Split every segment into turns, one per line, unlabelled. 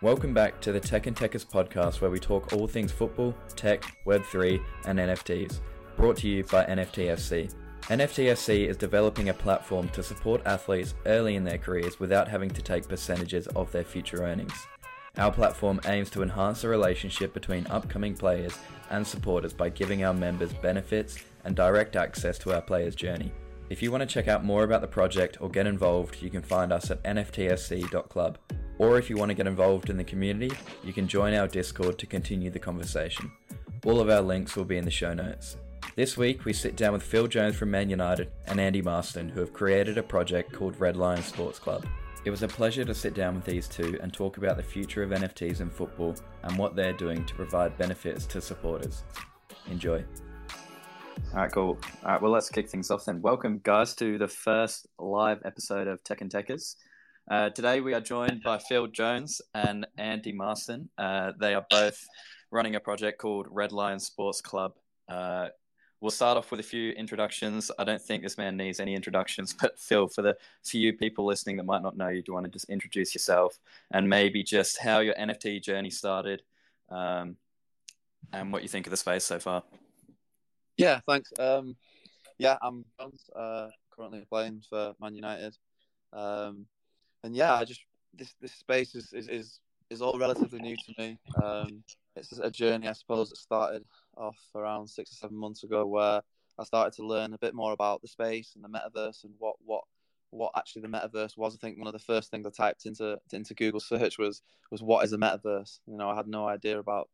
Welcome back to the Tech and Tekkers podcast, where we talk all things football, tech, Web3, and NFTs. Brought to you by NFTFC. NFTFC is developing a platform to support athletes early in their careers without having to take percentages of their future earnings. Our platform aims to enhance the relationship between upcoming players and supporters by giving our members benefits and direct access to our players' journey. If you want to check out more about the project or get involved, you can find us at nftfc.club. Or if you want to get involved in the community, you can join our Discord to continue the conversation. All of our links will be in the show notes. This week, we sit down with Phil Jones from Man United and Andy Marston, who have created a project called Red Lion Sports Club. It was a pleasure to sit down with these two and talk about the future of NFTs in football and what they're doing to provide benefits to supporters. Enjoy.
All right, cool. All right, well, let's kick things off then. Welcome, guys, to the first live episode of Tech and Tekkers. Uh, today, we are joined by Phil Jones and Andy Marston. Uh, they are both running a project called Red Lion Sports Club. Uh, we'll start off with a few introductions. I don't think this man needs any introductions, but Phil, for the few people listening that might not know you, do you want to just introduce yourself and maybe just how your NFT journey started um, and what you think of the space so far?
Yeah, thanks. Um, yeah, I'm uh, currently playing for Man United, um, and yeah, I just this this space is is is, is all relatively new to me. Um, it's a journey, I suppose, that started off around six or seven months ago, where I started to learn a bit more about the space and the metaverse and what what what actually the metaverse was. I think one of the first things I typed into into Google search was was what is a metaverse. You know, I had no idea about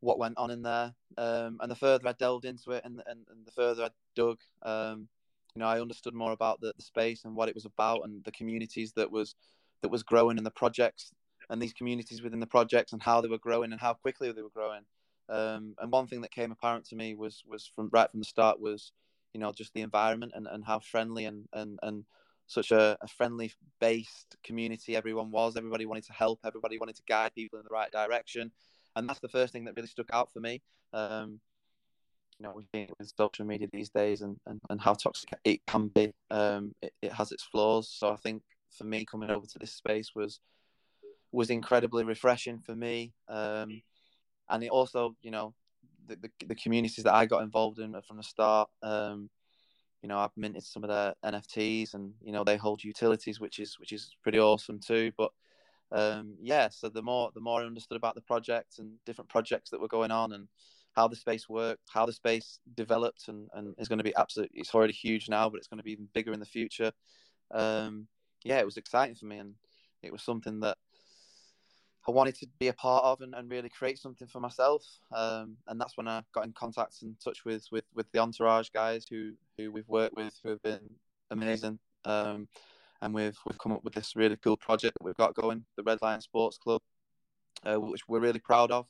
what went on in there. Um, and the further I delved into it, and and, and the further I dug, um, you know, I understood more about the, the space and what it was about, and the communities that was that was growing, and the projects, and these communities within the projects, and how they were growing, and how quickly they were growing. Um, and one thing that came apparent to me was was from right from the start was, you know, just the environment and, and how friendly and and and such a, a friendly based community everyone was. Everybody wanted to help. Everybody wanted to guide people in the right direction, and that's the first thing that really stuck out for me. Um, you know, we've been with social media these days and, and, and how toxic it can be, um, it, it has its flaws. So I think for me coming over to this space was was incredibly refreshing for me. Um, and it also, you know, the, the, the communities that I got involved in from the start. Um, you know, I've minted some of their NFTs, and you know they hold utilities, which is which is pretty awesome too. But um, yeah, so the more the more I understood about the project and different projects that were going on, and how the space worked, how the space developed, and, and is going to be absolutely it's already huge now, but it's going to be even bigger in the future. Um, yeah, it was exciting for me, and it was something that I wanted to be a part of and, and really create something for myself. Um, and that's when I got in contact and touch with, with, with the Entourage guys who, who we've worked with, who have been amazing. Um, and we've, we've come up with this really cool project that we've got going, the Red Lion Sports Club, uh, which we're really proud of.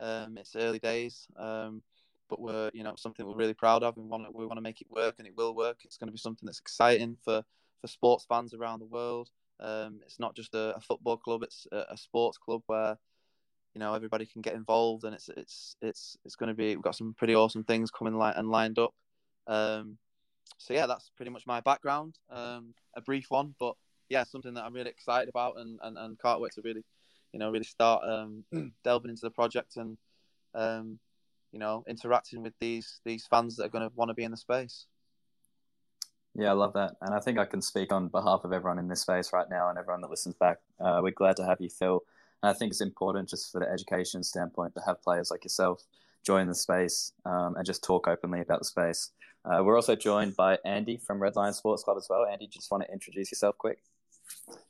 Um, it's early days, um, but we're, you know, something we're really proud of and we want to make it work and it will work. It's going to be something that's exciting for, for sports fans around the world. Um, it's not just a, a, football club; it's a, a, sports club where you know everybody can get involved, and it's it's it's it's going to be. We've got some pretty awesome things coming li- and lined up. Um, so yeah, that's pretty much my background. Um, a brief one, but yeah, something that I'm really excited about, and, and, and can't wait to really, you know, really start um, delving into the project and um, you know interacting with these these fans that are going to want to be in the space.
Yeah, I love that. And I think I can speak on behalf of everyone in this space right now and everyone that listens back. Uh, we're glad to have you, Phil. And I think it's important just for the education standpoint to have players like yourself join the space um, and just talk openly about the space. Uh, we're also joined by Andy from Red Lion Sports Club as well. Andy, just want to introduce yourself quick?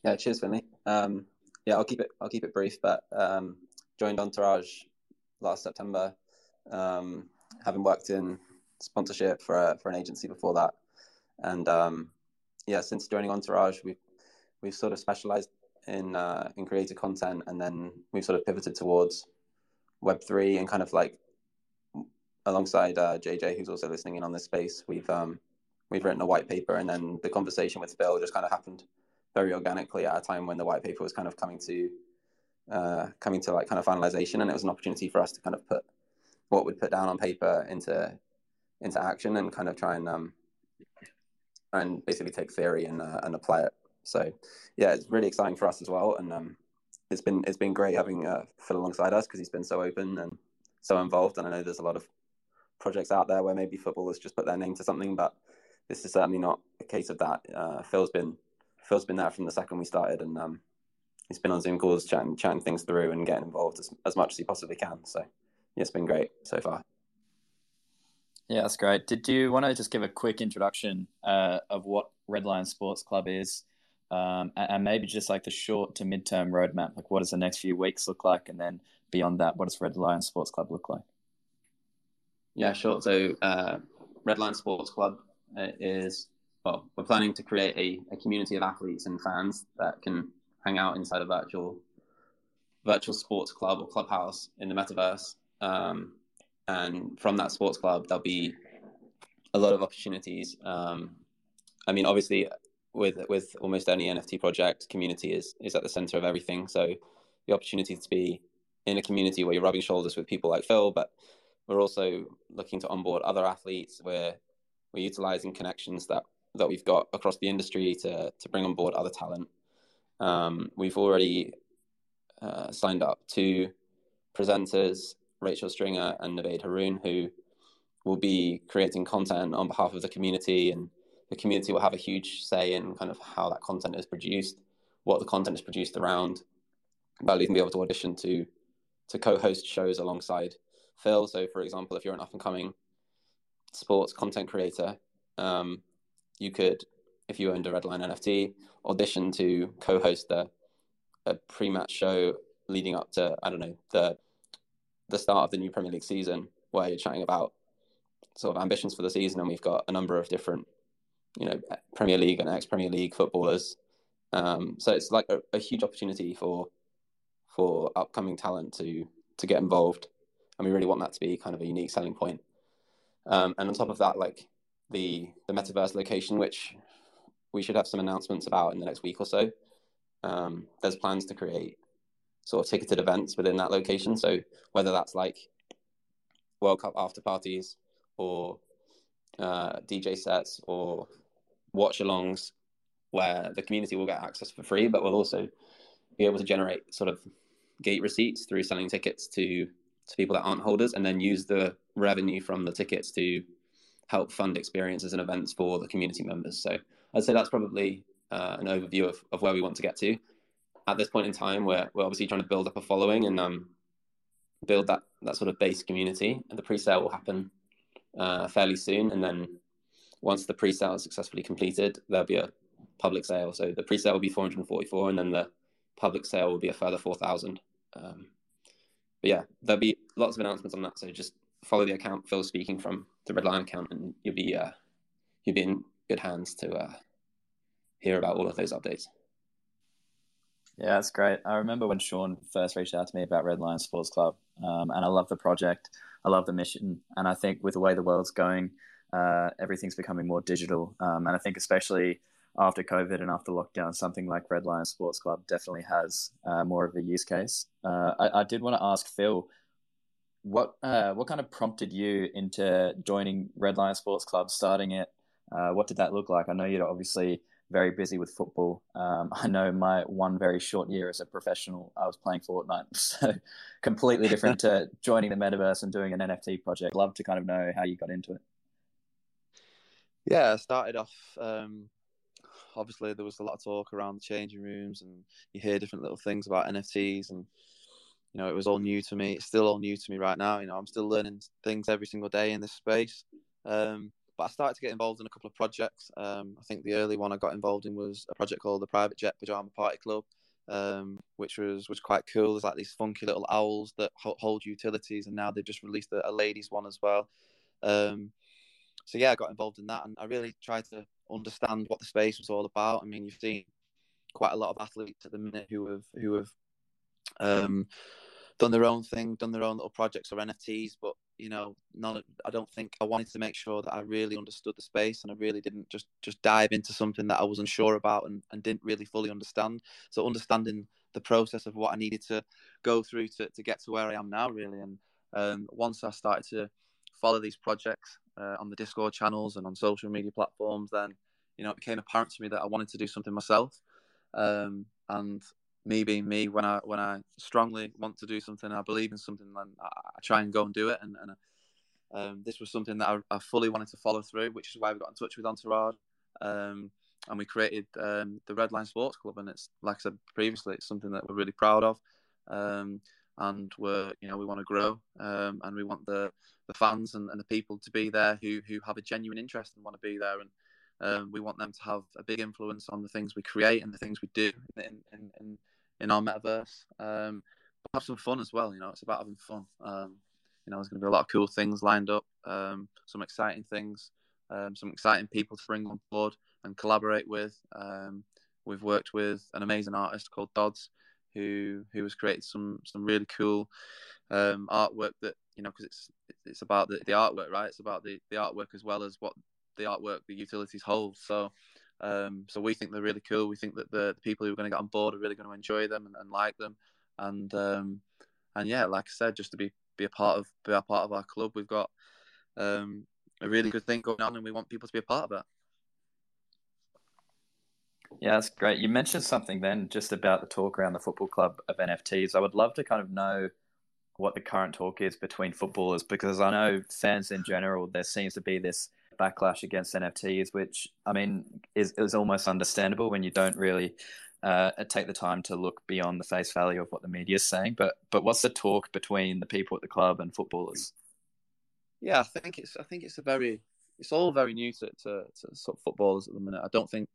Yeah, cheers, Finley. Um, yeah, I'll keep it. I'll keep it brief. But um, joined Entourage last September, um, having worked in sponsorship for a, for an agency before that. And um, yeah, since joining Entourage, we've we've sort of specialized in uh, in creative content, and then we've sort of pivoted towards Web three and kind of like alongside uh, JJ, who's also listening in on this space. We've um, we've written a white paper, and then the conversation with Phil just kind of happened very organically at a time when the white paper was kind of coming to uh, coming to like kind of finalization, and it was an opportunity for us to kind of put what we'd put down on paper into into action and kind of try and um, and basically take theory and uh, and apply it. So yeah, it's really exciting for us as well, and um, it's been it's been great having uh, Phil alongside us because he's been so open and so involved. And I know there's a lot of projects out there where maybe footballers just put their name to something, but this is certainly not a case of that. Uh, Phil's been Phil's been there from the second we started, and um, he's been on Zoom calls, chatting chatting things through, and getting involved as, as much as he possibly can. So yeah, it's been great so far.
Yeah, that's great. Did you want to just give a quick introduction uh, of what Red Lion Sports Club is, um, and maybe just like the short to midterm roadmap? Like, what does the next few weeks look like, and then beyond that, what does Red Lion Sports Club look like?
Yeah, sure. So, uh, Red Lion Sports Club uh, is well, we're planning to create a, a community of athletes and fans that can hang out inside a virtual virtual sports club or clubhouse in the metaverse. Um, and from that sports club, there'll be a lot of opportunities. Um, I mean, obviously, with with almost any NFT project, community is is at the center of everything. So the opportunity to be in a community where you're rubbing shoulders with people like Phil, but we're also looking to onboard other athletes. We're we're utilizing connections that that we've got across the industry to to bring on board other talent. Um, we've already uh, signed up two presenters Rachel Stringer and Naved Haroon, who will be creating content on behalf of the community, and the community will have a huge say in kind of how that content is produced, what the content is produced around. You can be able to audition to to co-host shows alongside Phil. So, for example, if you're an up-and-coming sports content creator, um, you could, if you owned a Red Lion NFT, audition to co-host a, a pre-match show leading up to I don't know the the start of the new Premier League season, where you're chatting about sort of ambitions for the season, and we've got a number of different, you know, Premier League and ex-Premier League footballers. Um, so it's like a, a, huge opportunity for for upcoming talent to to get involved, and we really want that to be kind of a unique selling point. Um, and on top of that, like the the metaverse location, which we should have some announcements about in the next week or so. Um, there's plans to create sort of ticketed events within that location. So whether that's like World Cup after parties or uh, DJ sets or watch alongs where the community will get access for free, but we'll also be able to generate sort of gate receipts through selling tickets to to people that aren't holders, and then use the revenue from the tickets to help fund experiences and events for the community members. So I'd say that's probably uh, an overview of, of where we want to get to at this point in time, we're, we're obviously trying to build up a following and um, build that, that sort of base community. And the pre-sale will happen uh, fairly soon. And then once the pre-sale is successfully completed, there'll be a public sale. So the pre-sale will be 444 and then the public sale will be a further 4,000. Um, but yeah, there'll be lots of announcements on that. So just follow the account Phil speaking from the Red Lion account and you'll be, uh, you'll be in good hands to uh, hear about all of those updates.
Yeah, that's great. I remember when Sean first reached out to me about Red Lion Sports Club, um, and I love the project. I love the mission, and I think with the way the world's going, uh, everything's becoming more digital. Um, and I think especially after COVID and after lockdown, something like Red Lion Sports Club definitely has uh, more of a use case. Uh, I, I, did want to ask Phil, what uh, what kind of prompted you into joining Red Lion Sports Club, starting it? Uh, what did that look like? I know you're obviously very busy with football. Um, I know my one very short year as a professional, I was playing Fortnite, so completely different to joining the metaverse and doing an NFT project. Love to kind of know how you got into it.
Yeah, I started off. Um, obviously, there was a lot of talk around the changing rooms, and you hear different little things about NFTs, and you know, it was all new to me. It's still all new to me right now. You know, I'm still learning things every single day in this space. Um, but I started to get involved in a couple of projects. Um, I think the early one I got involved in was a project called the Private Jet Pajama Party Club, um, which was was quite cool. There's like these funky little owls that hold utilities, and now they've just released a, a ladies one as well. Um, so yeah, I got involved in that, and I really tried to understand what the space was all about. I mean, you've seen quite a lot of athletes at the minute who have who have um, done their own thing, done their own little projects or NFTs, but you know, none. I don't think I wanted to make sure that I really understood the space, and I really didn't just just dive into something that I wasn't sure about and, and didn't really fully understand. So understanding the process of what I needed to go through to, to get to where I am now, really. And um, once I started to follow these projects uh, on the Discord channels and on social media platforms, then you know it became apparent to me that I wanted to do something myself. Um, and me being me, when I when I strongly want to do something, I believe in something, then I, I try and go and do it. And, and um, this was something that I, I, fully wanted to follow through, which is why we got in touch with Entourage. Um, and we created um, the Red Lion Sports Club, and it's like I said previously, it's something that we're really proud of, um, and we're you know we want to grow, um, and we want the the fans and, and, the people to be there who who have a genuine interest and want to be there, and um, we want them to have a big influence on the things we create and the things we do in in, in, in our metaverse. Um, have some fun as well, you know. It's about having fun. Um, you know, there's going to be a lot of cool things lined up, some exciting things, some exciting people to bring on board and collaborate with. Um, we've worked with an amazing artist called Dodds, who who has created some some really cool um, artwork that you know because it's it's about the, the artwork, right? It's about the, the artwork as well as what the artwork the utilities hold. So. Um, so we think they're really cool. We think that the, the people who are going to get on board are really going to enjoy them and, and like them. And um, and yeah, like I said, just to be be a part of be a part of our club, we've got um, a really good thing going on, and we want people to be a part of it.
Yeah, that's great. You mentioned something then just about the talk around the football club of NFTs. I would love to kind of know what the current talk is between footballers because I know fans in general, there seems to be this backlash against NFTs, which I mean is, is almost understandable when you don't really uh, take the time to look beyond the face value of what the media is saying. But but what's the talk between the people at the club and footballers?
Yeah, I think it's I think it's a very it's all very new to, to, to sort of footballers at the minute. I don't think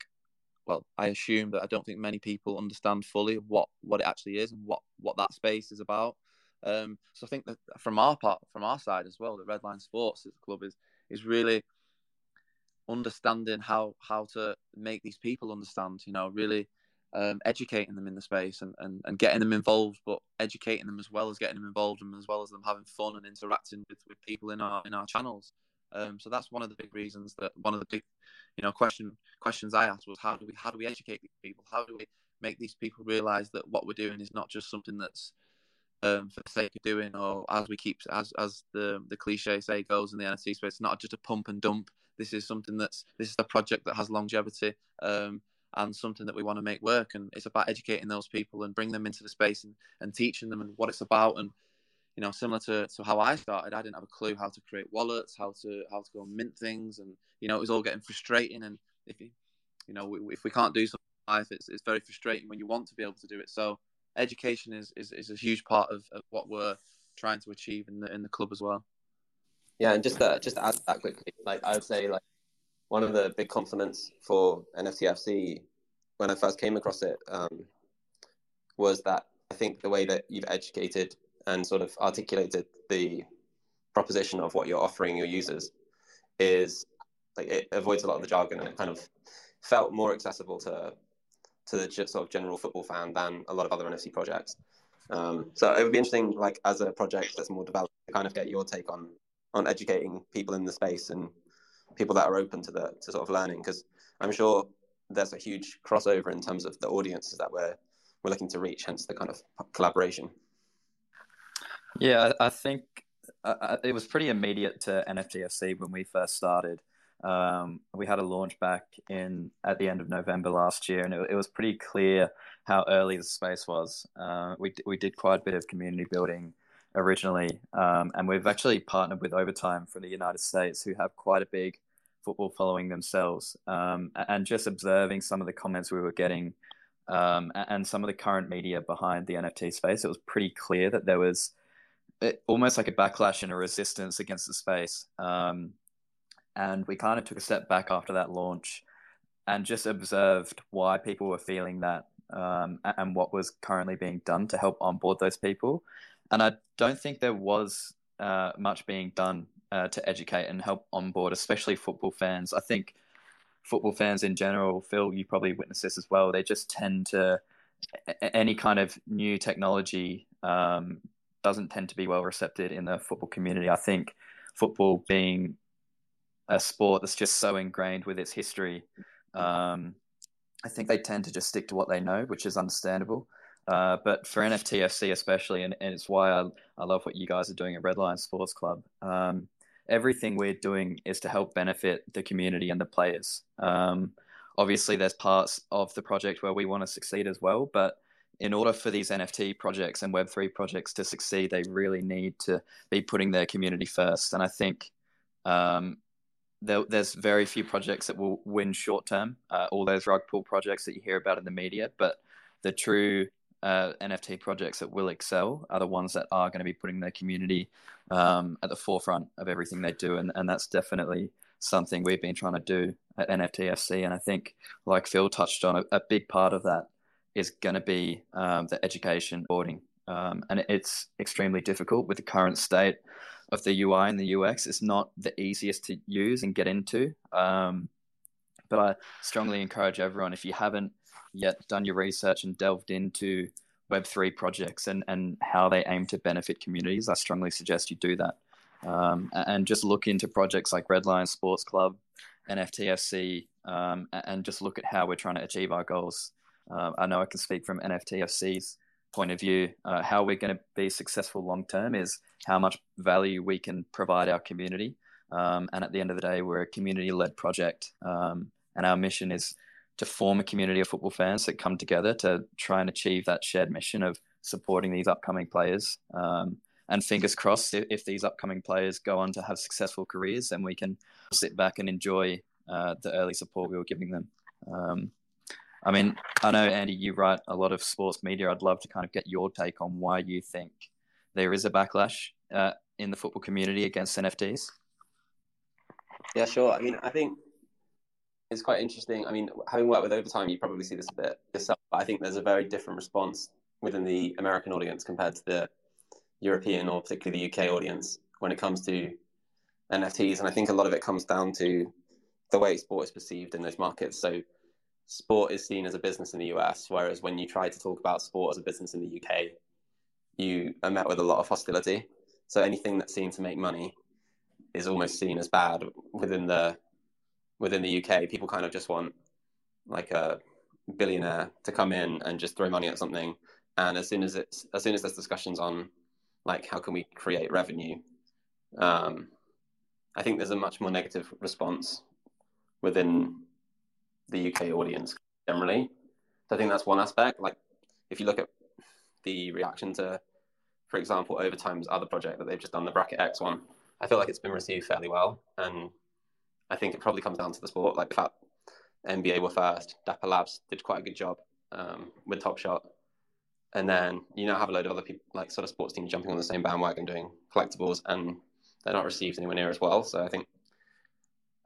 well, I assume that I don't think many people understand fully what what it actually is and what what that space is about. Um, so I think that from our part, from our side as well, the Red Lion Sports Club is is really understanding how how to make these people understand. You know, really um, educating them in the space and, and, and getting them involved, but educating them as well as getting them involved and as well as them having fun and interacting with, with people in our in our channels. Um, so that's one of the big reasons that one of the big, you know, question questions I asked was how do we how do we educate these people? How do we make these people realise that what we're doing is not just something that's um, for the sake of doing, or as we keep as as the the cliche say goes in the NFT space, it's not just a pump and dump. This is something that's this is a project that has longevity. Um, and something that we want to make work and it's about educating those people and bring them into the space and, and teaching them and what it's about and you know, similar to, to how I started, I didn't have a clue how to create wallets, how to how to go and mint things, and you know, it was all getting frustrating. And if you, you know, if we can't do something in life, it's it's very frustrating when you want to be able to do it. So, education is is, is a huge part of, of what we're trying to achieve in the in the club as well.
Yeah, and just uh, just to add that quickly, like I would say, like one of the big compliments for NFTFC when I first came across it um, was that I think the way that you've educated and sort of articulated the proposition of what you're offering your users is like it avoids a lot of the jargon and it kind of felt more accessible to to the sort of general football fan than a lot of other NFT projects. Um, so it would be interesting, like as a project that's more developed, to kind of get your take on on educating people in the space and people that are open to the to sort of learning, because I'm sure there's a huge crossover in terms of the audiences that we're we're looking to reach, hence the kind of collaboration.
Yeah, I think uh, uh it was pretty immediate to NFTFC when we first started. Um, we had a launch back in at the end of November last year, and it, it was pretty clear how early the space was. Uh, we we did quite a bit of community building originally, um, and we've actually partnered with Overtime from the United States, who have quite a big football following themselves. Um, and just observing some of the comments we were getting, um, and some of the current media behind the NFT space, it was pretty clear that there was almost like a backlash and a resistance against the space. Um, and we kind of took a step back after that launch and just observed why people were feeling that um, and what was currently being done to help onboard those people. And I don't think there was uh, much being done uh, to educate and help onboard, especially football fans. I think football fans in general, Phil, you probably witness this as well. They just tend to any kind of new technology um, doesn't tend to be well received in the football community. I think football being a sport that's just so ingrained with its history, um, I think they tend to just stick to what they know, which is understandable. Uh, but for NFTFC especially, and, and it's why I, I love what you guys are doing at Red Lion Sports Club. Um, everything we're doing is to help benefit the community and the players. Um, obviously, there's parts of the project where we want to succeed as well, but in order for these NFT projects and Web3 projects to succeed, they really need to be putting their community first. And I think um, there, there's very few projects that will win short term, uh, all those rug pull projects that you hear about in the media, but the true uh, NFT projects that will excel are the ones that are going to be putting their community um, at the forefront of everything they do. And, and that's definitely something we've been trying to do at NFTFC. And I think, like Phil touched on, a, a big part of that is going to be um, the education boarding. Um, and it's extremely difficult with the current state of the UI and the UX. It's not the easiest to use and get into. Um, but I strongly encourage everyone, if you haven't yet done your research and delved into Web3 projects and, and how they aim to benefit communities, I strongly suggest you do that. Um, and just look into projects like Red Lion Sports Club, NFTFC, um, and just look at how we're trying to achieve our goals. Uh, I know I can speak from NFTFC's point of view. Uh, how we're going to be successful long term is how much value we can provide our community. Um, and at the end of the day, we're a community led project. Um, and our mission is to form a community of football fans that come together to try and achieve that shared mission of supporting these upcoming players. Um, and fingers crossed, if, if, these upcoming players go on to have successful careers, then we can sit back and enjoy uh, the early support we were giving them. Um, I mean, I know Andy, you write a lot of sports media. I'd love to kind of get your take on why you think there is a backlash uh, in the football community against NFTs.
Yeah, sure. I mean, I think it's quite interesting. I mean, having worked with Overtime, you probably see this a bit yourself. But I think there's a very different response within the American audience compared to the European or particularly the UK audience when it comes to NFTs. And I think a lot of it comes down to the way sport is perceived in those markets. So sport is seen as a business in the US, whereas when you try to talk about sport as a business in the UK, you are met with a lot of hostility. So anything that's seen to make money is almost seen as bad within the within the UK. People kind of just want like a billionaire to come in and just throw money at something. And as soon as it's as soon as there's discussions on like how can we create revenue, um, I think there's a much more negative response within the UK audience generally. So I think that's one aspect. Like if you look at the reaction to, for example, Overtime's other project that they've just done, the Bracket X one, I feel like it's been received fairly well. And I think it probably comes down to the sport. Like the fact NBA were first, Dapper Labs did quite a good job um, with Top Shot. And then you now have a load of other people, like sort of sports teams, jumping on the same bandwagon doing collectibles, and they're not received anywhere near as well. So I think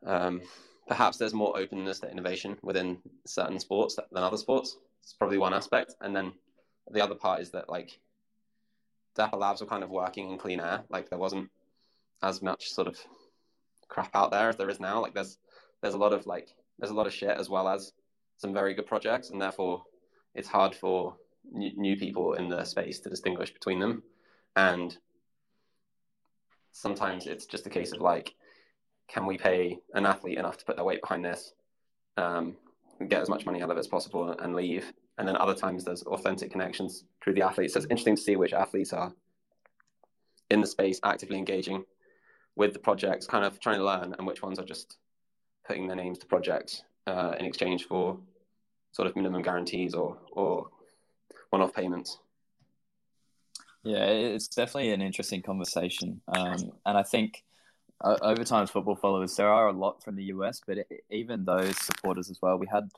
um, perhaps there's more openness to innovation within certain sports than other sports. It's probably one aspect, and then the other part is that like Dapper Labs were kind of working in clean air. Like there wasn't as much sort of crap out there as there is now. Like there's there's a lot of like there's a lot of shit as well as some very good projects, and therefore it's hard for new, new people in the space to distinguish between them. And sometimes it's just a case of like can we pay an athlete enough to put their weight behind this, um, get as much money out of it as possible, and leave? And then other times there's authentic connections through the athletes. So it's interesting to see which athletes are in the space actively engaging with the projects, kind of trying to learn, and which ones are just putting their names to projects uh, in exchange for sort of minimum guarantees or or one-off payments.
Yeah, it's definitely an interesting conversation, um, and I think uh, Overtime's football followers, there are a lot from the US, but even those supporters as well, we had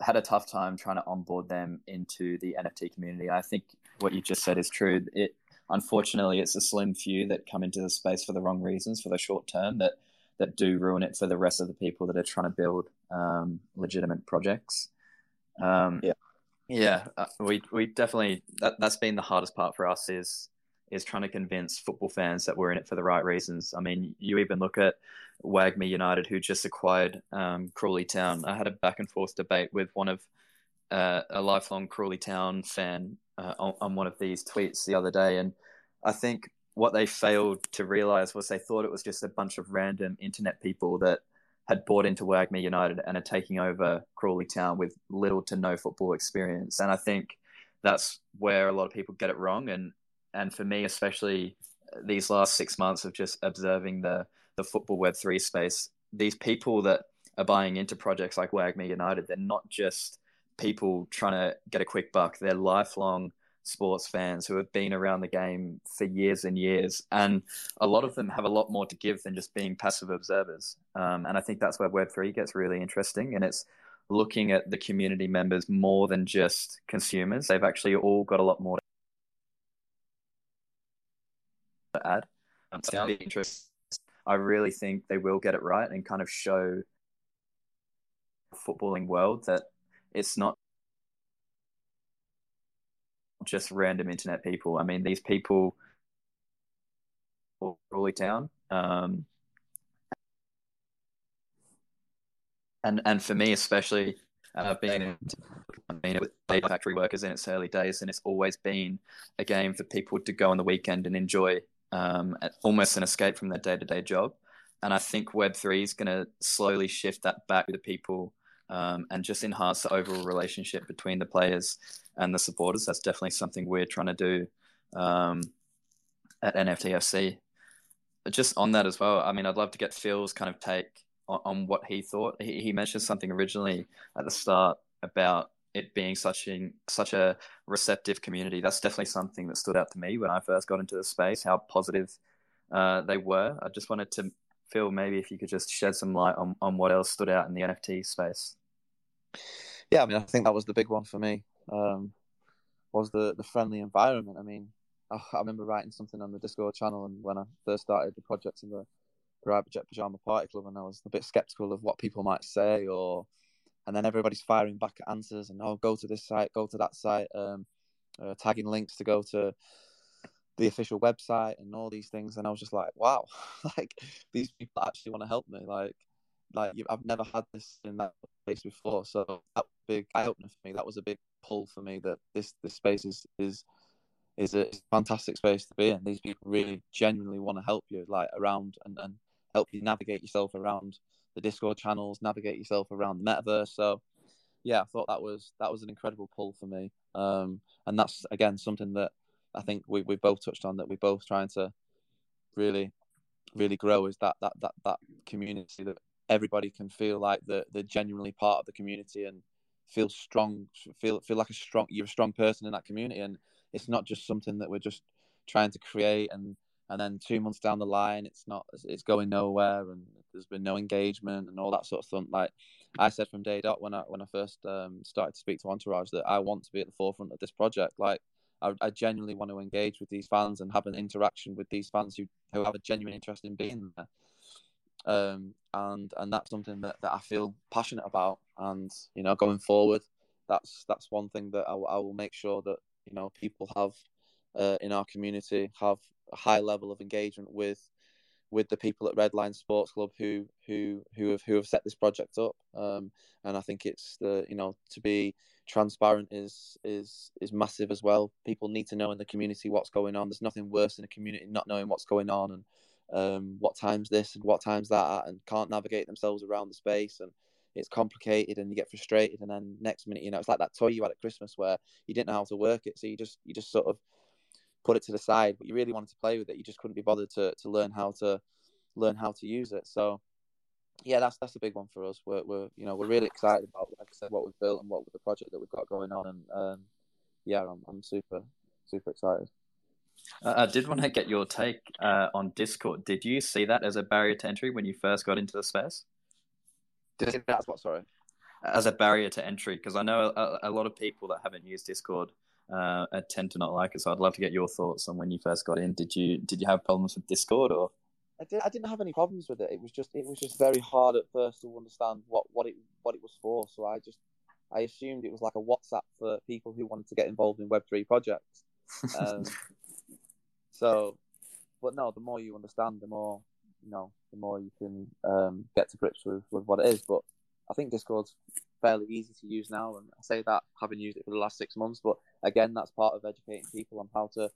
had a tough time trying to onboard them into the NFT community. I think what you just said is true. It unfortunately it's a slim few that come into the space for the wrong reasons for the short term that that do ruin it for the rest of the people that are trying to build um, legitimate projects. Um, yeah, yeah, uh, we we definitely that that's been the hardest part for us is is trying to convince football fans that we're in it for the right reasons. I mean, you even look at WAGMI United, who just acquired um, Crawley Town. I had a back and forth debate with one of uh, a lifelong Crawley Town fan uh, on, on, one of these tweets the other day, and I think what they failed to realize was they thought it was just a bunch of random internet people that had bought into WAGMI United and are taking over Crawley Town with little to no football experience, and I think that's where a lot of people get it wrong. And and for me, especially these last six months of just observing the the football Web three space, these people that are buying into projects like WAGMI United, they're not just people trying to get a quick buck. They're lifelong sports fans who have been around the game for years and years, and a lot of them have a lot more to give than just being passive observers. Um, and I think that's where Web three gets really interesting, and it's looking at the community members more than just consumers. They've actually all got a lot more to add. Um, so. I really think they will get it right and kind of show footballing world that it's not just random internet people. I mean, these people Crawley Town. Um, and and for me especially, I've in, I mean, factory workers in its early days, and it's always been a game for people to go on the weekend and enjoy, um, almost an escape from their day to day job. And I think Web three is going to slowly shift that back to the people um, and just enhance the overall relationship between the players and the supporters. That's definitely something we're trying to do um, at NFTFC. Just on that as well, I mean, I'd love to get Phil's kind of take on, on what he thought. He, he mentioned something originally at the start about it being such a such a receptive community. That's definitely something that stood out to me when I first got into the space. How positive uh, they were. I just wanted to Phil, maybe if you could just shed some light on, on what else stood out in the NFT space.
Yeah, I mean, I think that was the big one for me. Um, was the the friendly environment. I mean, I, I, remember writing something on the Discord channel, and when I first started the project in the Private Jet Pajama Party Club, and I was a bit skeptical of what people might say, or and then everybody's firing back answers, and oh, go to this site, go to that site, um, uh, tagging links to go to the official website and all these things and i was just like wow like these people actually want to help me like like i've never had this in that place before. So that big eye opener for me. That was a big pull for me that this this space is is is a fantastic space to be in. These people really genuinely want to help you like around and, and help you navigate yourself around the discord channels navigate yourself around the metaverse. So yeah i thought that was that was an incredible pull for me. Um and that's again something that I think we we both touched on that we're both trying to really really grow is that that that that community that everybody can feel like they're, they're genuinely part of the community and feel strong feel feel like a strong you're a strong person in that community. And it's not just something that we're just trying to create and and then two months down the line it's not it's going nowhere and there's been no engagement and all that sort of stuff like i said from day dot when i when i first um, started to speak to entourage that i want to be at the forefront of this project. Like I, I, genuinely want to engage with these fans and have an interaction with these fans who, who have a genuine interest in being there. Um, and and that's something that, that I feel passionate about. And you know, going forward, that's that's one thing that I, I will make sure that you know people have uh, in our community have a high level of engagement with with the people at Red Lion Sports Club who who who have who have set this project up. Um, and I think it's the you know to be transparent is is is massive as well. People need to know in the community what's going on. There's nothing worse in a community not knowing what's going on and um, what time's this and what time's that and can't navigate themselves around the space and it's complicated and you get frustrated and then next minute you know it's like that toy you had at Christmas where you didn't know how to work it so you just you just sort of put it to the side but you really wanted to play with it you just couldn't be bothered to to learn how to learn how to use it so yeah, that's that's a big one for us. We're, we're you know we're really excited about like I said what we've built and what the project that we've got going on, and um, yeah, I'm I'm super super excited.
Uh, I did want to get your take uh, on Discord. Did you see that as a barrier to entry when you first got into the space?
Did that's what? Sorry.
As a barrier to entry, because I know a, a, lot of people that haven't used Discord uh, tend to not like it. So I'd love to get your thoughts on when you first got in. Did you did you have problems with Discord or?
I, did, I didn't have any problems with it. It was just it was just very hard at first to understand what, what it what it was for. So I just I assumed it was like a WhatsApp for people who wanted to get involved in Web three projects. Um, so, but no, the more you understand, the more you know, the more you can um, get to grips with, with what it is. But I think Discord's fairly easy to use now, and I say that having used it for the last six months. But again, that's part of educating people on how to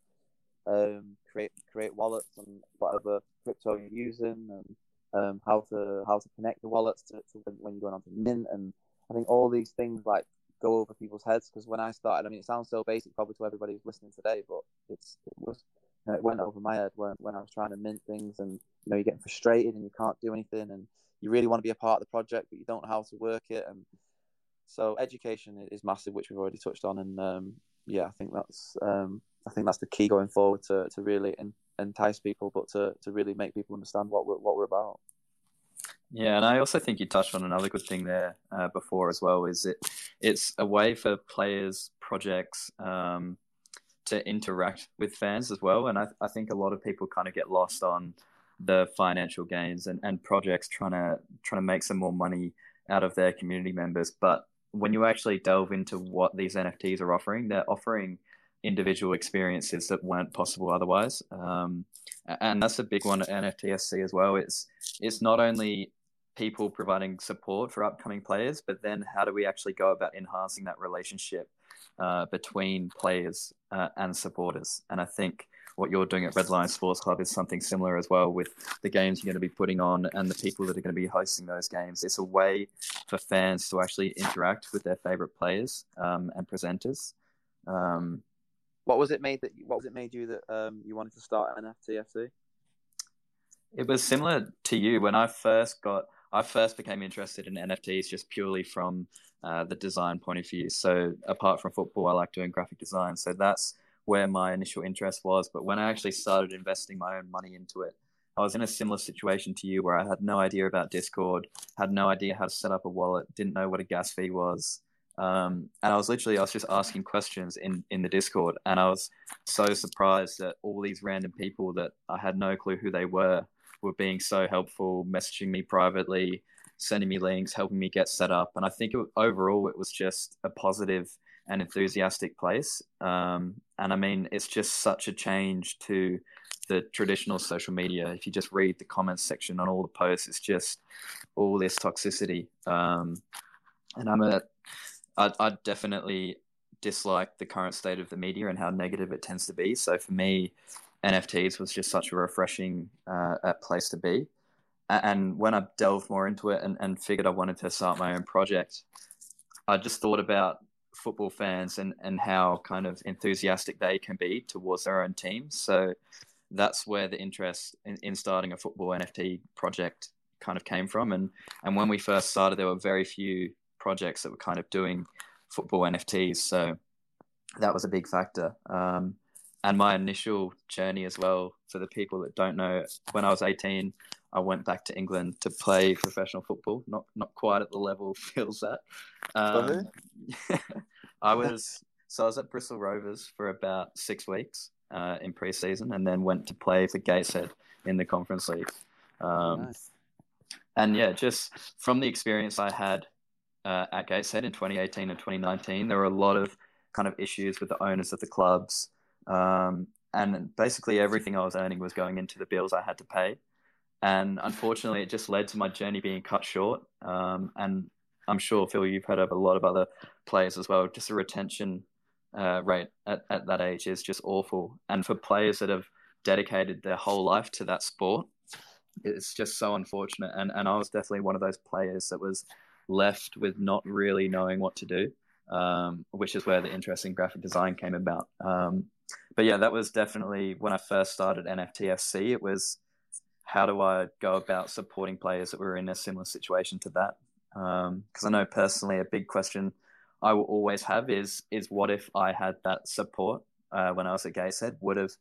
um, create create wallets and whatever crypto you're using, and um, how to how to connect the wallets to, to when you're going on to mint. And I think all these things like go over people's heads. Because when I started, I mean, it sounds so basic probably to everybody who's listening today, but it's it was you know, it went over my head when when I was trying to mint things, and you know, you're getting frustrated and you can't do anything, and you really want to be a part of the project, but you don't know how to work it, and so education is massive, which we've already touched on, and um, yeah, I think that's um, I think that's the key going forward to, to really entice people, but to, to really make people understand what we're, what we're about.
Yeah, and I also think you touched on another good thing there uh, before as well. Is it it's a way for players, projects um, to interact with fans as well, and I, I think a lot of people kind of get lost on the financial gains and, and projects trying to trying to make some more money out of their community members. But when you actually delve into what these NFTs are offering, they're offering individual experiences that weren't possible otherwise. Um, and that's a big one at NFTFC as well. It's it's not only people providing support for upcoming players, but then how do we actually go about enhancing that relationship uh, between players uh, and supporters? And I think what you're doing at Red Lion Sports Club is something similar as well with the games you're going to be putting on and the people that are going to be hosting those games. It's a way for fans to actually interact with their favorite players um, and presenters. Um,
what was it made that? What was it made you that um, you wanted to start an NFTFC?
It was similar to you when I first got. I first became interested in NFTs just purely from uh, the design point of view. So apart from football, I like doing graphic design. So that's where my initial interest was. But when I actually started investing my own money into it, I was in a similar situation to you where I had no idea about Discord, had no idea how to set up a wallet, didn't know what a gas fee was. Um, and I was literally, I was just asking questions in, in the Discord, and I was so surprised that all these random people that I had no clue who they were were being so helpful, messaging me privately, sending me links, helping me get set up. And I think it, overall, it was just a positive and enthusiastic place. Um, and I mean, it's just such a change to the traditional social media. If you just read the comments section on all the posts, it's just all this toxicity. Um, and I'm a I, I definitely dislike the current state of the media and how negative it tends to be. So for me, NFTs was just such a refreshing uh, place to be. And when I delved more into it and, and figured I wanted to start my own project, I just thought about football fans and, and how kind of enthusiastic they can be towards their own teams. So that's where the interest in, in starting a football NFT project kind of came from. And and when we first started, there were very few projects that were kind of doing football NFTs. So that was a big factor. Um, and my initial journey as well, for the people that don't know, when I was 18, I went back to England to play professional football. Not not quite at the level Phil's at. Um, I was so I was at Bristol Rovers for about six weeks uh, in pre-season, and then went to play for Gateshead in the Conference League. Um, nice. And yeah, just from the experience I had uh, at Gateshead in 2018 and 2019, there were a lot of kind of issues with the owners of the clubs. Um, and basically everything I was earning was going into the bills I had to pay. And unfortunately, it just led to my journey being cut short. Um, and I'm sure, Phil, you've heard of a lot of other players as well. Just the retention uh, rate at, at that age is just awful. And for players that have dedicated their whole life to that sport, it's just so unfortunate. And, and I was definitely one of those players that was left with not really knowing what to do, um, which is where the interesting graphic design came about. Um, but yeah, that was definitely when I first started NFTFC. It was how do I go about supporting players that were in a similar situation to that? Because um, I know personally, a big question I will always have is is what if I had that support uh, when I was at Gateshead? Would have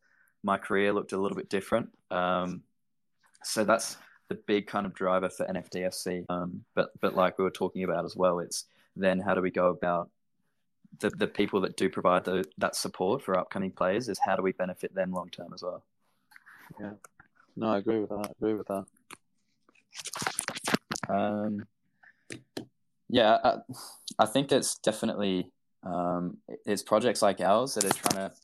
my career looked a little bit different? Um, so that's the big kind of driver for NFTFC. Um, but but like we were talking about as well, it's then how do we go about the the people that do provide the, that support for upcoming players? Is how do we benefit them long term as well?
Yeah, no, I agree with that. I agree with that.
Um, yeah, I, I think it's definitely um, it's projects like ours that are trying to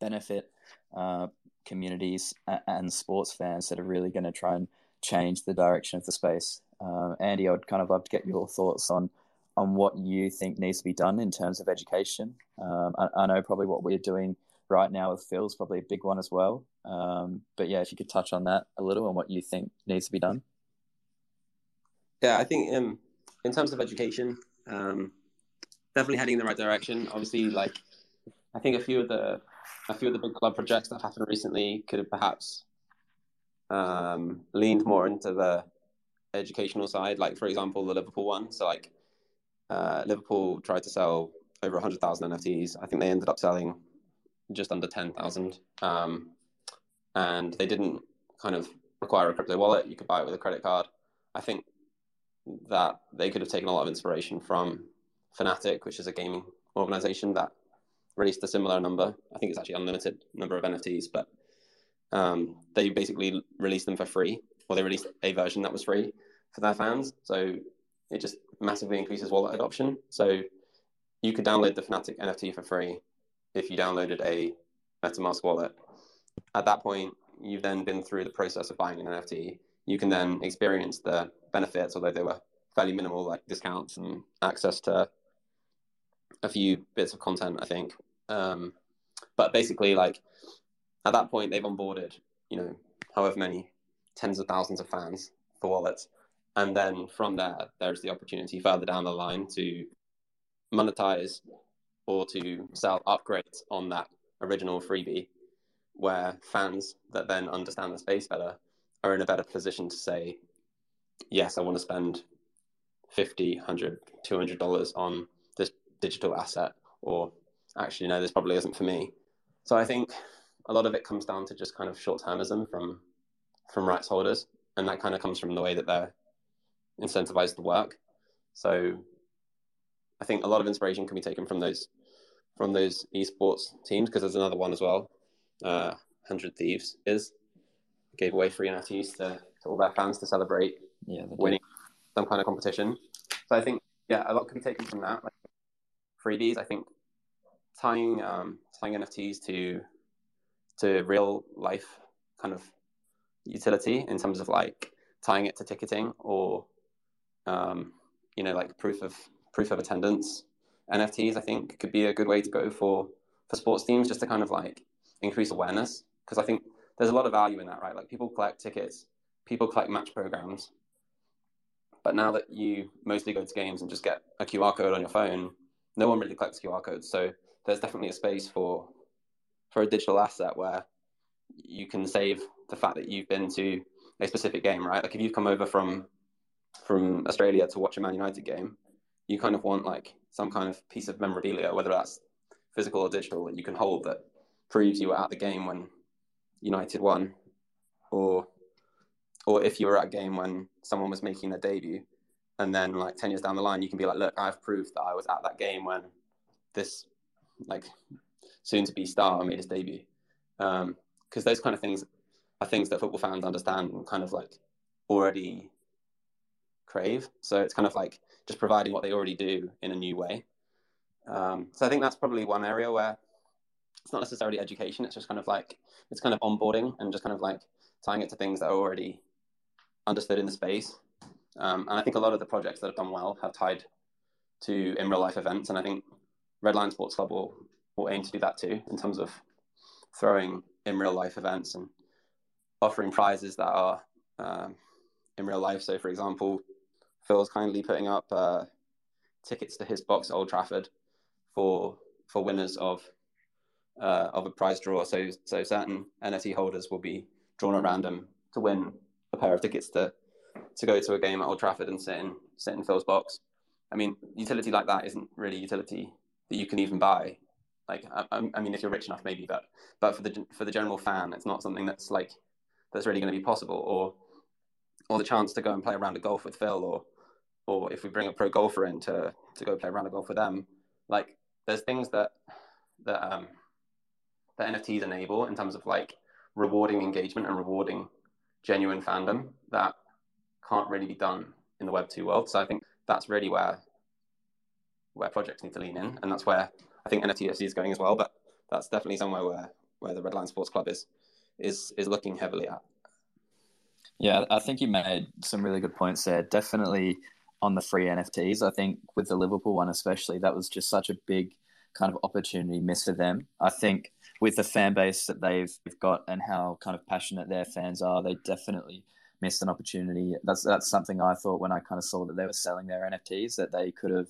benefit uh, communities and sports fans that are really going to try and change the direction of the space. Uh, Andy, I'd kind of love to get your thoughts on on what you think needs to be done in terms of education. Um, I, I, know probably what we're doing right now with Phil is probably a big one as well. Um, but yeah, if you could touch on that a little and what you think needs to be done.
Yeah, I think um, in terms of education, um, definitely heading in the right direction. Obviously, like I think a few of the a few of the big club projects that happened recently could have perhaps um, leaned more into the educational side, like for example the Liverpool one. So like uh, Liverpool tried to sell over 100,000 NFTs. I think they ended up selling just under 10,000. Um, and they didn't kind of require a crypto wallet. You could buy it with a credit card. I think that they could have taken a lot of inspiration from Fnatic, which is a gaming organization that released a similar number. I think it's actually unlimited number of NFTs, but um, they basically released them for free, or they released a version that was free for their fans. So it just massively increases wallet adoption. So you could download the Fnatic NFT for free if you downloaded a MetaMask wallet. At that point, you've then been through the process of buying an NFT. You can then experience the benefits, although they were fairly minimal, like discounts and access to a few bits of content, I think. Um, but basically, like at that point, they've onboarded, you know, however many tens of thousands of fans for wallets. And then from there, there's the opportunity further down the line to monetize or to sell upgrades on that original freebie, where fans that then understand the space better are in a better position to say, yes, I want to spend 50, 100, 200 dollars on this digital asset, or actually, no, this probably isn't for me. So I think a lot of it comes down to just kind of short termism from from rights holders, and that kind of comes from the way that they're incentivized to work. So I think a lot of inspiration can be taken from those from those esports teams because there's another one as well. Uh, Hundred Thieves is gave away free NFTs to, to all their fans to celebrate
Yeah,
winning some kind of competition. So I think yeah, a lot can be taken from that. Like freebies, I think tying um, tying NFTs to to real life kind of utility in terms of like tying it to ticketing or um, you know like proof of proof of attendance. NFTs I think could be a good way to go for for sports teams just to kind of like increase awareness. Because I think there's a lot of value in that right? Like people collect tickets. People collect match programs but now that you mostly go to games and just get a QR code on your phone no one really collects QR codes so there's definitely a space for for a digital asset where you can save the fact that you've been to a specific game, right? Like if you've come over from from Australia to watch a Man United game, you kind of want like some kind of piece of memorabilia, whether that's physical or digital, that you can hold that proves you were at the game when United won, or or if you were at a game when someone was making their debut, and then like ten years down the line, you can be like, look, I've proved that I was at that game when this like soon to be star made his debut. Because um, those kind of things are things that football fans understand and kind of like already crave. So it's kind of like just providing what they already do in a new way. Um, so I think that's probably one area where it's not necessarily education. It's just kind of like it's kind of onboarding and just kind of like tying it to things that are already understood in the space. Um, and I think a lot of the projects that have done well have tied to in real life events. And I think Red Lion Sports Club will will aim to do that too in terms of throwing in real life events and offering prizes that are um, in real life. So, for example, Phil's kindly putting up uh, tickets to his box at Old Trafford for for winners of uh, of a prize draw. So, so certain NFT holders will be drawn at random to win pair of tickets to to go to a game at Old Trafford and sit in sit in Phil's box. I mean, utility like that isn't really utility that you can even buy like, I, I mean, if you're rich enough, maybe, but but for the for the general fan, it's not something that's like that's really going to be possible. Or or the chance to go and play around a round of golf with Phil, or or if we bring a pro golfer in to to go play around a round of golf with them, like there's things that that um that NFTs enable in terms of like rewarding engagement and rewarding genuine fandom that can't really be done in the Web two world. So I think that's really where where projects need to lean in, and that's where I think NFTFC is going as well, but that's definitely somewhere where, where the Red Lion Sports Club is is is looking heavily at.
Yeah, I think you made some really good points there. Definitely on the free NFTs. I think with the Liverpool one especially, that was just such a big kind of opportunity miss for them. I think with the fan base that they've got and how kind of passionate their fans are, they definitely missed an opportunity. That's that's something I thought when I kind of saw that they were selling their NFTs that they could have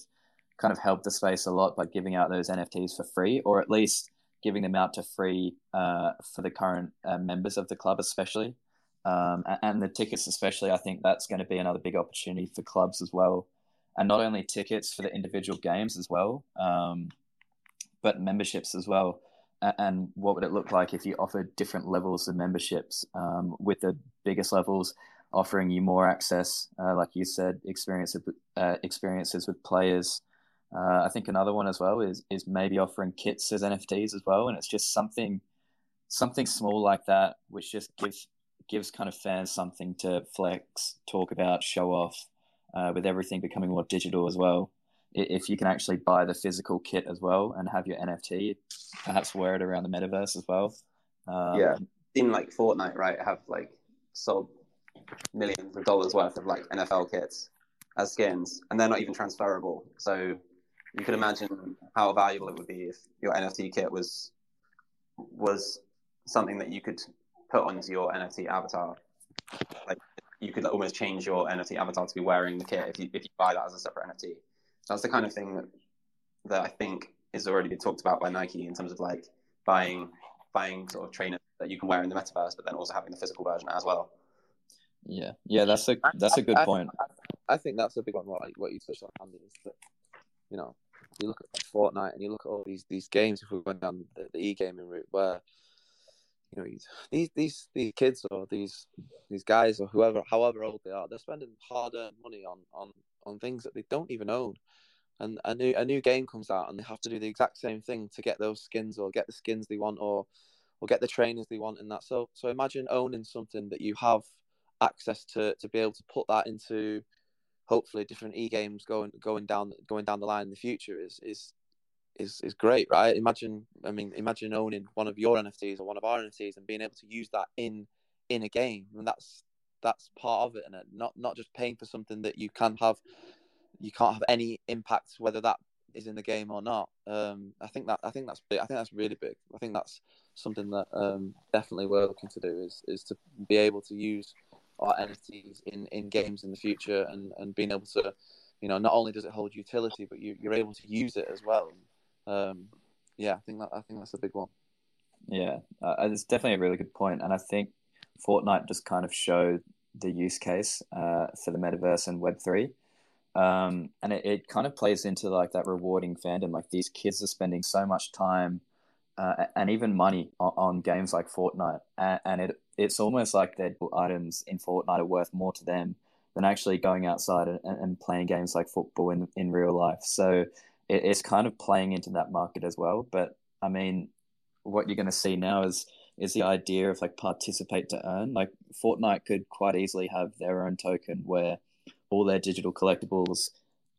kind of helped the space a lot by giving out those NFTs for free, or at least giving them out to free uh, for the current uh, members of the club, especially. Um, and the tickets, especially, I think that's going to be another big opportunity for clubs as well. and not only tickets for the individual games as well, um, but memberships as well. And what would it look like if you offered different levels of memberships? Um, with the biggest levels offering you more access, uh, like you said, experiences uh, experiences with players. Uh, I think another one as well is is maybe offering kits as NFTs as well, and it's just something something small like that, which just gives gives kind of fans something to flex, talk about, show off. Uh, with everything becoming more digital as well, if you can actually buy the physical kit as well and have your NFT, perhaps wear it around the metaverse as well.
Um, yeah, in like Fortnite, right, have like sold millions of dollars worth of like NFL kits as skins, and they're not even transferable. So you can imagine how valuable it would be if your NFT kit was was something that you could put onto your NFT avatar. Like you could almost change your NFT avatar to be wearing the kit if you if you buy that as a separate NFT. That's the kind of thing that, that I think is already been talked about by Nike in terms of like buying buying sort of trainers that you can wear in the metaverse, but then also having the physical version as well.
Yeah, yeah, that's a that's a good
I,
point.
I, I, think that's a big one. What what you touched on, Andy, is that you know you look at Fortnite and you look at all these these games. If we're going down the, the e gaming route, where you know these these these kids or these these guys or whoever however old they are they're spending hard earned money on on on things that they don't even own. And a new a new game comes out and they have to do the exact same thing to get those skins or get the skins they want or or get the trainers they want in that. So so imagine owning something that you have access to to be able to put that into hopefully different e games going going down going down the line in the future is is is is great, right? Imagine, I mean, imagine owning one of your NFTs or one of our NFTs and being able to use that in in a game, and that's that's part of it, and not not just paying for something that you can have, you can't have any impact whether that is in the game or not. Um, I think that I think that's big. I think that's really big. I think that's something that um, definitely we're looking to do is is to be able to use our NFTs in, in games in the future and, and being able to, you know, not only does it hold utility, but you, you're able to use it as well um, yeah, I think that I think that's a big one.
Yeah, uh, it's definitely a really good point, and I think Fortnite just kind of showed the use case uh, for the metaverse and Web three, um, and it, it kind of plays into like that rewarding fandom. Like these kids are spending so much time uh, and even money on, on, games like Fortnite, and, and it it's almost like their items in Fortnite are worth more to them than actually going outside and, and playing games like football in in real life. So it, it's kind of playing into that market as well. But I mean, what you're going to see now is is the idea of like participate to earn. Like Fortnite could quite easily have their own token where all their digital collectibles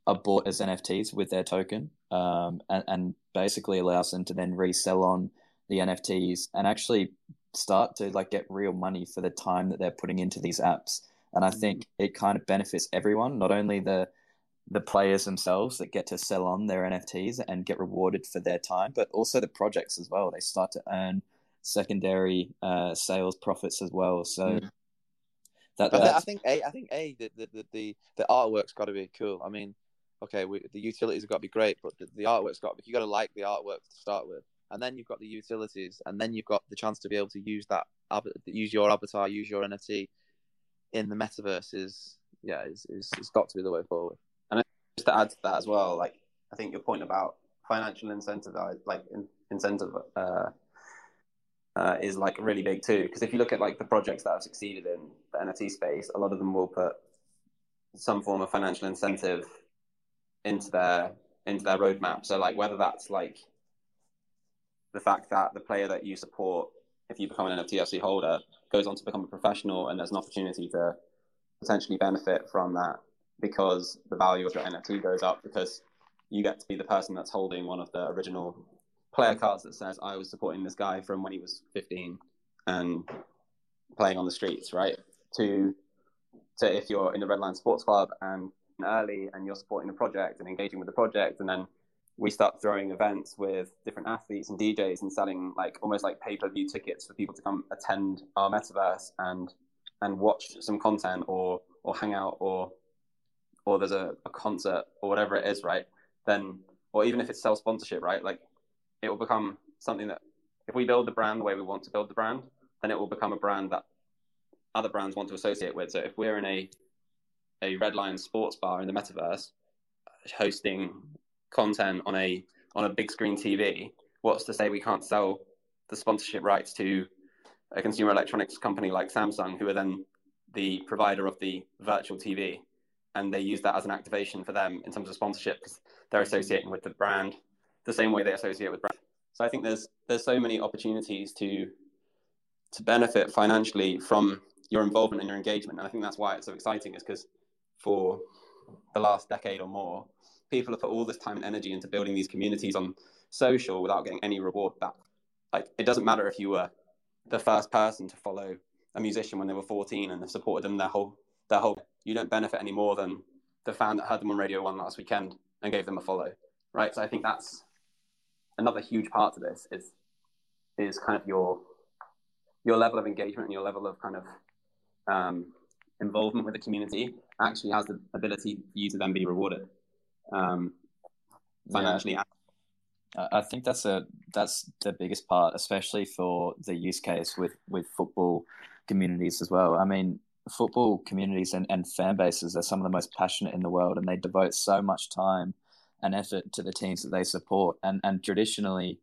are bought as NFTs with their token, um, and, and basically allows them to then resell on the NFTs and actually start to like get real money for the time that they're putting into these apps. And I think mm-hmm. it kind of benefits everyone, not only the the players themselves that get to sell on their NFTs and get rewarded for their time, but also the projects as well. They start to earn secondary uh, sales profits as well. So mm.
that, I think a I think a the the the, the artwork's got to be cool. I mean, okay, we, the utilities have got to be great, but the, the artwork's got you got to like the artwork to start with, and then you've got the utilities, and then you've got the chance to be able to use that use your avatar, use your NFT in the metaverse. Is yeah, is is it's got to be the way forward And
just to add to that as well, like I think your point about financial incentive, like in, incentive, uh, uh, is like really big too. Because if you look at like the projects that have succeeded in the NFT space, a lot of them will put some form of financial incentive into their into their roadmap. So like whether that's like the fact that the player that you support, if you become an NFT holder, goes on to become a professional, and there's an opportunity to potentially benefit from that because the value of your NFT goes up because you get to be the person that's holding one of the original player cards that says I was supporting this guy from when he was 15 and playing on the streets, right? To to if you're in the Red Lion Sports Club and early and you're supporting the project and engaging with the project and then we start throwing events with different athletes and DJs and selling like almost like pay-per-view tickets for people to come attend our metaverse and and watch some content or or hang out or or there's a, a concert or whatever it is, right? Then, or even if it's self sponsorship, right? Like it will become something that if we build the brand the way we want to build the brand, then it will become a brand that other brands want to associate with. So if we're in a a Red Lion sports bar in the metaverse, uh, hosting content on a on a big screen TV, what's to say we can't sell the sponsorship rights to a consumer electronics company like Samsung, who are then the provider of the virtual TV, and they use that as an activation for them in terms of sponsorship because they're associating with the brand the same way they associate with brand. So I think there's there's so many opportunities to to benefit financially from your involvement and your engagement, and I think that's why it's so exciting. Is because for the last decade or more, people have put all this time and energy into building these communities on social without getting any reward back. Like it doesn't matter if you were the first person to follow a musician when they were 14 and have supported them their whole their whole you don't benefit any more than the fan that heard them on radio one last weekend and gave them a follow right so i think that's another huge part to this is is kind of your your level of engagement and your level of kind of um, involvement with the community actually has the ability for you to then be rewarded um, financially yeah.
I think that's a that's the biggest part, especially for the use case with with football communities as well. I mean, football communities and, and fan bases are some of the most passionate in the world, and they devote so much time and effort to the teams that they support. And and traditionally,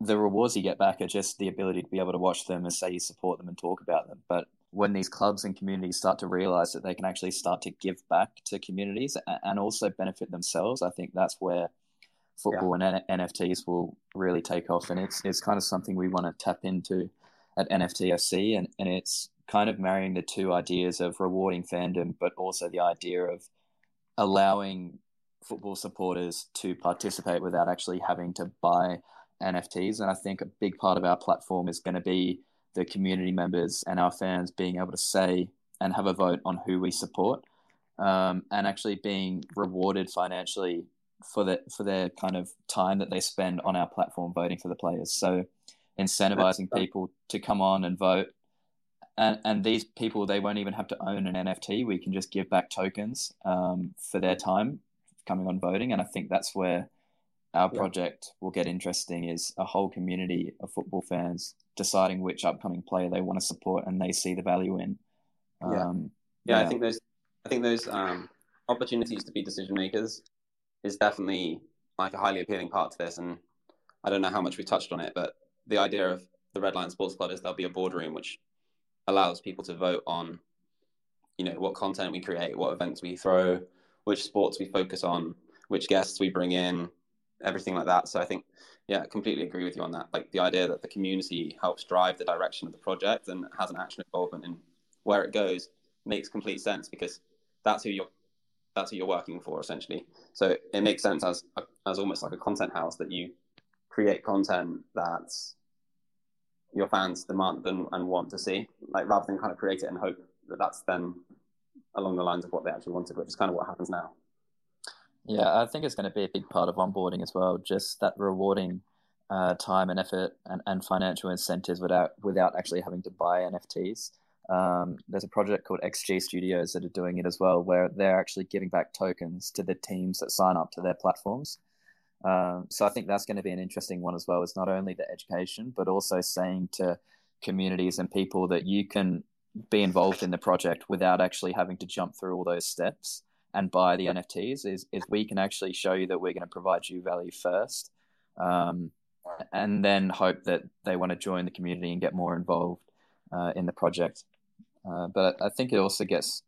the rewards you get back are just the ability to be able to watch them and say you support them and talk about them. But when these clubs and communities start to realize that they can actually start to give back to communities and also benefit themselves, I think that's where football yeah. and N- NFTs will really take off. And it's it's kind of something we want to tap into at NFTFC, and and it's kind of marrying the two ideas of rewarding fandom, but also the idea of allowing football supporters to participate without actually having to buy NFTs. And I think a big part of our platform is going to be the community members and our fans being able to say and have a vote on who we support, um, and actually being rewarded financially for the for their kind of time that they spend on our platform voting for the players. So incentivizing people to come on and vote. And, and these people, they won't even have to own an NFT. We can just give back tokens um, for their time coming on voting. And I think that's where our project will get interesting is a whole community of football fans deciding which upcoming player they want to support and they see the value in.
Um, yeah. yeah. I think those, I think those um, opportunities to be decision makers is definitely like a highly appealing part to this. And I don't know how much we touched on it, but the idea of the Red Lion Sports Club is there'll be a boardroom which allows people to vote on, you know, what content we create, what events we throw, which sports we focus on, which guests we bring in, everything like that. So I think, yeah, I completely agree with you on that. Like the idea that the community helps drive the direction of the project and has an actual involvement in where it goes makes complete sense because that's who you're that's who you're working for essentially. So it makes sense as as almost like a content house that you create content that your fans demand and, and want to see, like rather than kind of create it and hope that that's then along the lines of what they actually wanted, which is kind of what happens now.
Yeah, I think it's going to be a big part of onboarding as well. Just that rewarding uh, time and effort and, and financial incentives without without actually having to buy NFTs. Um, there's a project called XG Studios that are doing it as well, where they're actually giving back tokens to the teams that sign up to their platforms. Um, so I think that's going to be an interesting one as well. It's not only the education, but also saying to communities and people that you can be involved in the project without actually having to jump through all those steps and buy the NFTs. Is is we can actually show you that we're going to provide you value first, um, and then hope that they want to join the community and get more involved uh, in the project. Uh, but I think it also gets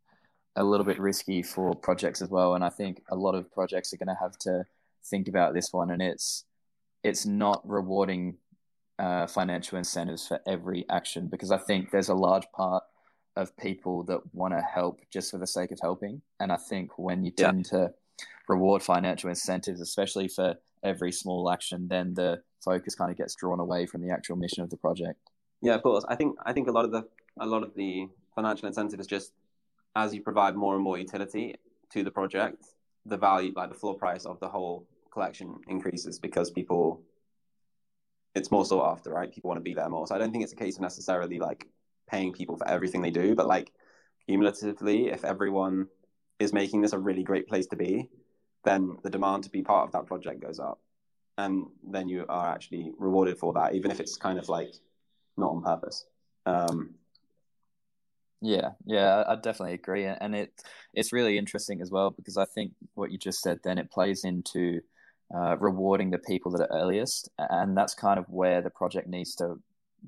a little bit risky for projects as well, and I think a lot of projects are going to have to think about this one, and it's it's not rewarding uh, financial incentives for every action because I think there's a large part of people that want to help just for the sake of helping, and I think when you tend yeah. to reward financial incentives, especially for every small action, then the focus kind of gets drawn away from the actual mission of the project.
Yeah, of course. I think I think a lot of the a lot of the financial incentive is just as you provide more and more utility to the project, the value, like the floor price of the whole collection increases because people, it's more sought after, right? People want to be there more. So I don't think it's a case of necessarily like paying people for everything they do, but like cumulatively, if everyone is making this a really great place to be, then the demand to be part of that project goes up. And then you are actually rewarded for that, even if it's kind of like not on purpose. Um,
Yeah, yeah, I definitely agree, and it it's really interesting as well because I think what you just said then it plays into uh, rewarding the people that are earliest, and that's kind of where the project needs to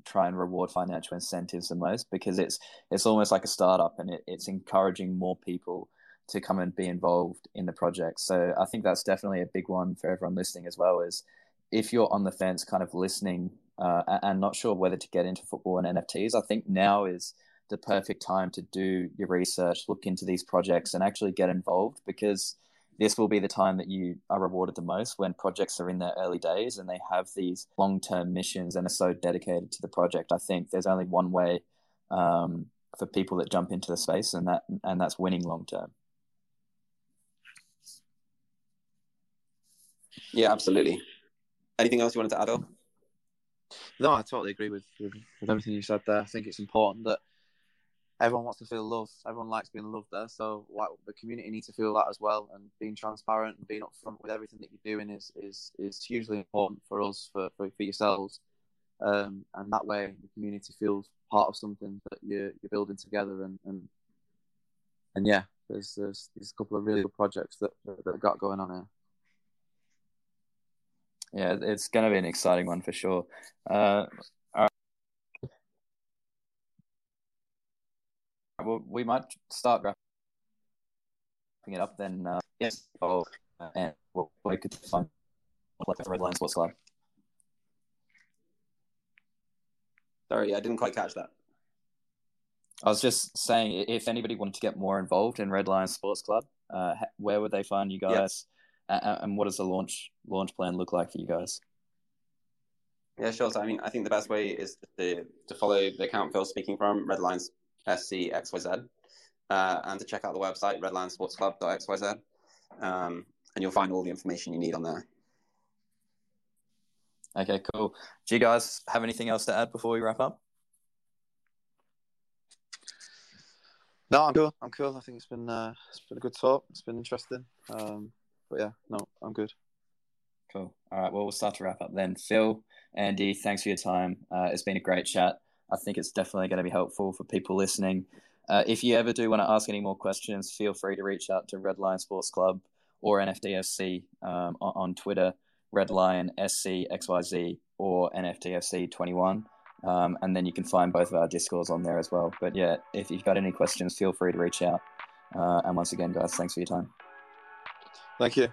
try and reward financial incentives the most because it's it's almost like a startup and it, it's encouraging more people to come and be involved in the project. So I think that's definitely a big one for everyone listening as well. Is if you're on the fence, kind of listening uh, and not sure whether to get into football and NFTs, I think now is the perfect time to do your research, look into these projects, and actually get involved because this will be the time that you are rewarded the most when projects are in their early days and they have these long term missions and are so dedicated to the project. I think there's only one way um, for people that jump into the space, and that and that's winning long term.
Yeah, absolutely. Anything else you wanted to add on?
No, I totally agree with, with, with everything you said there. I think it's important that everyone wants to feel loved. Everyone likes being loved there. So like, the community needs to feel that as well. And being transparent and being upfront with everything that you're doing is is, is hugely important for us, for, for, for yourselves. Um, and that way the community feels part of something that you're, you're building together. And, and, and yeah, there's, there's, there's a couple of really good projects that, that I've got going on here.
Yeah, it's going to be an exciting one for sure. Uh, well, we might start wrapping it up then. Uh, yes, oh, and what we could find the Red Lion Sports Club.
Sorry, I didn't quite catch that.
I was just saying, if anybody wanted to get more involved in Red Lion Sports Club, uh, where would they find you guys? and what does the launch launch plan look like for you guys?
Yeah, sure. So, I mean, I think the best way is to, to follow the account Phil speaking from, Red Lions SC XYZ, uh, and to check out the website, redlionsportsclub.xyz, um, and you'll find all the information you need on there.
Okay, cool. Do you guys have anything else to add before we wrap up?
No, I'm cool. I'm cool. I think it's been uh, it's been a good talk. It's been interesting. Um, but yeah, no, I'm good.
Cool. All right. Well, we'll start to wrap up then. Phil, Andy, thanks for your time. Uh, it's been a great chat. I think it's definitely going to be helpful for people listening. Uh, if you ever do want to ask any more questions, feel free to reach out to Red Lion Sports Club or NFTFC um, on, Twitter, Red Lion SC XYZ or NFTFC21. Um, and then you can find both of our discords on there as well. But yeah, if you've got any questions, feel free to reach out. Uh, and once again, guys, thanks for your time.
Thank you.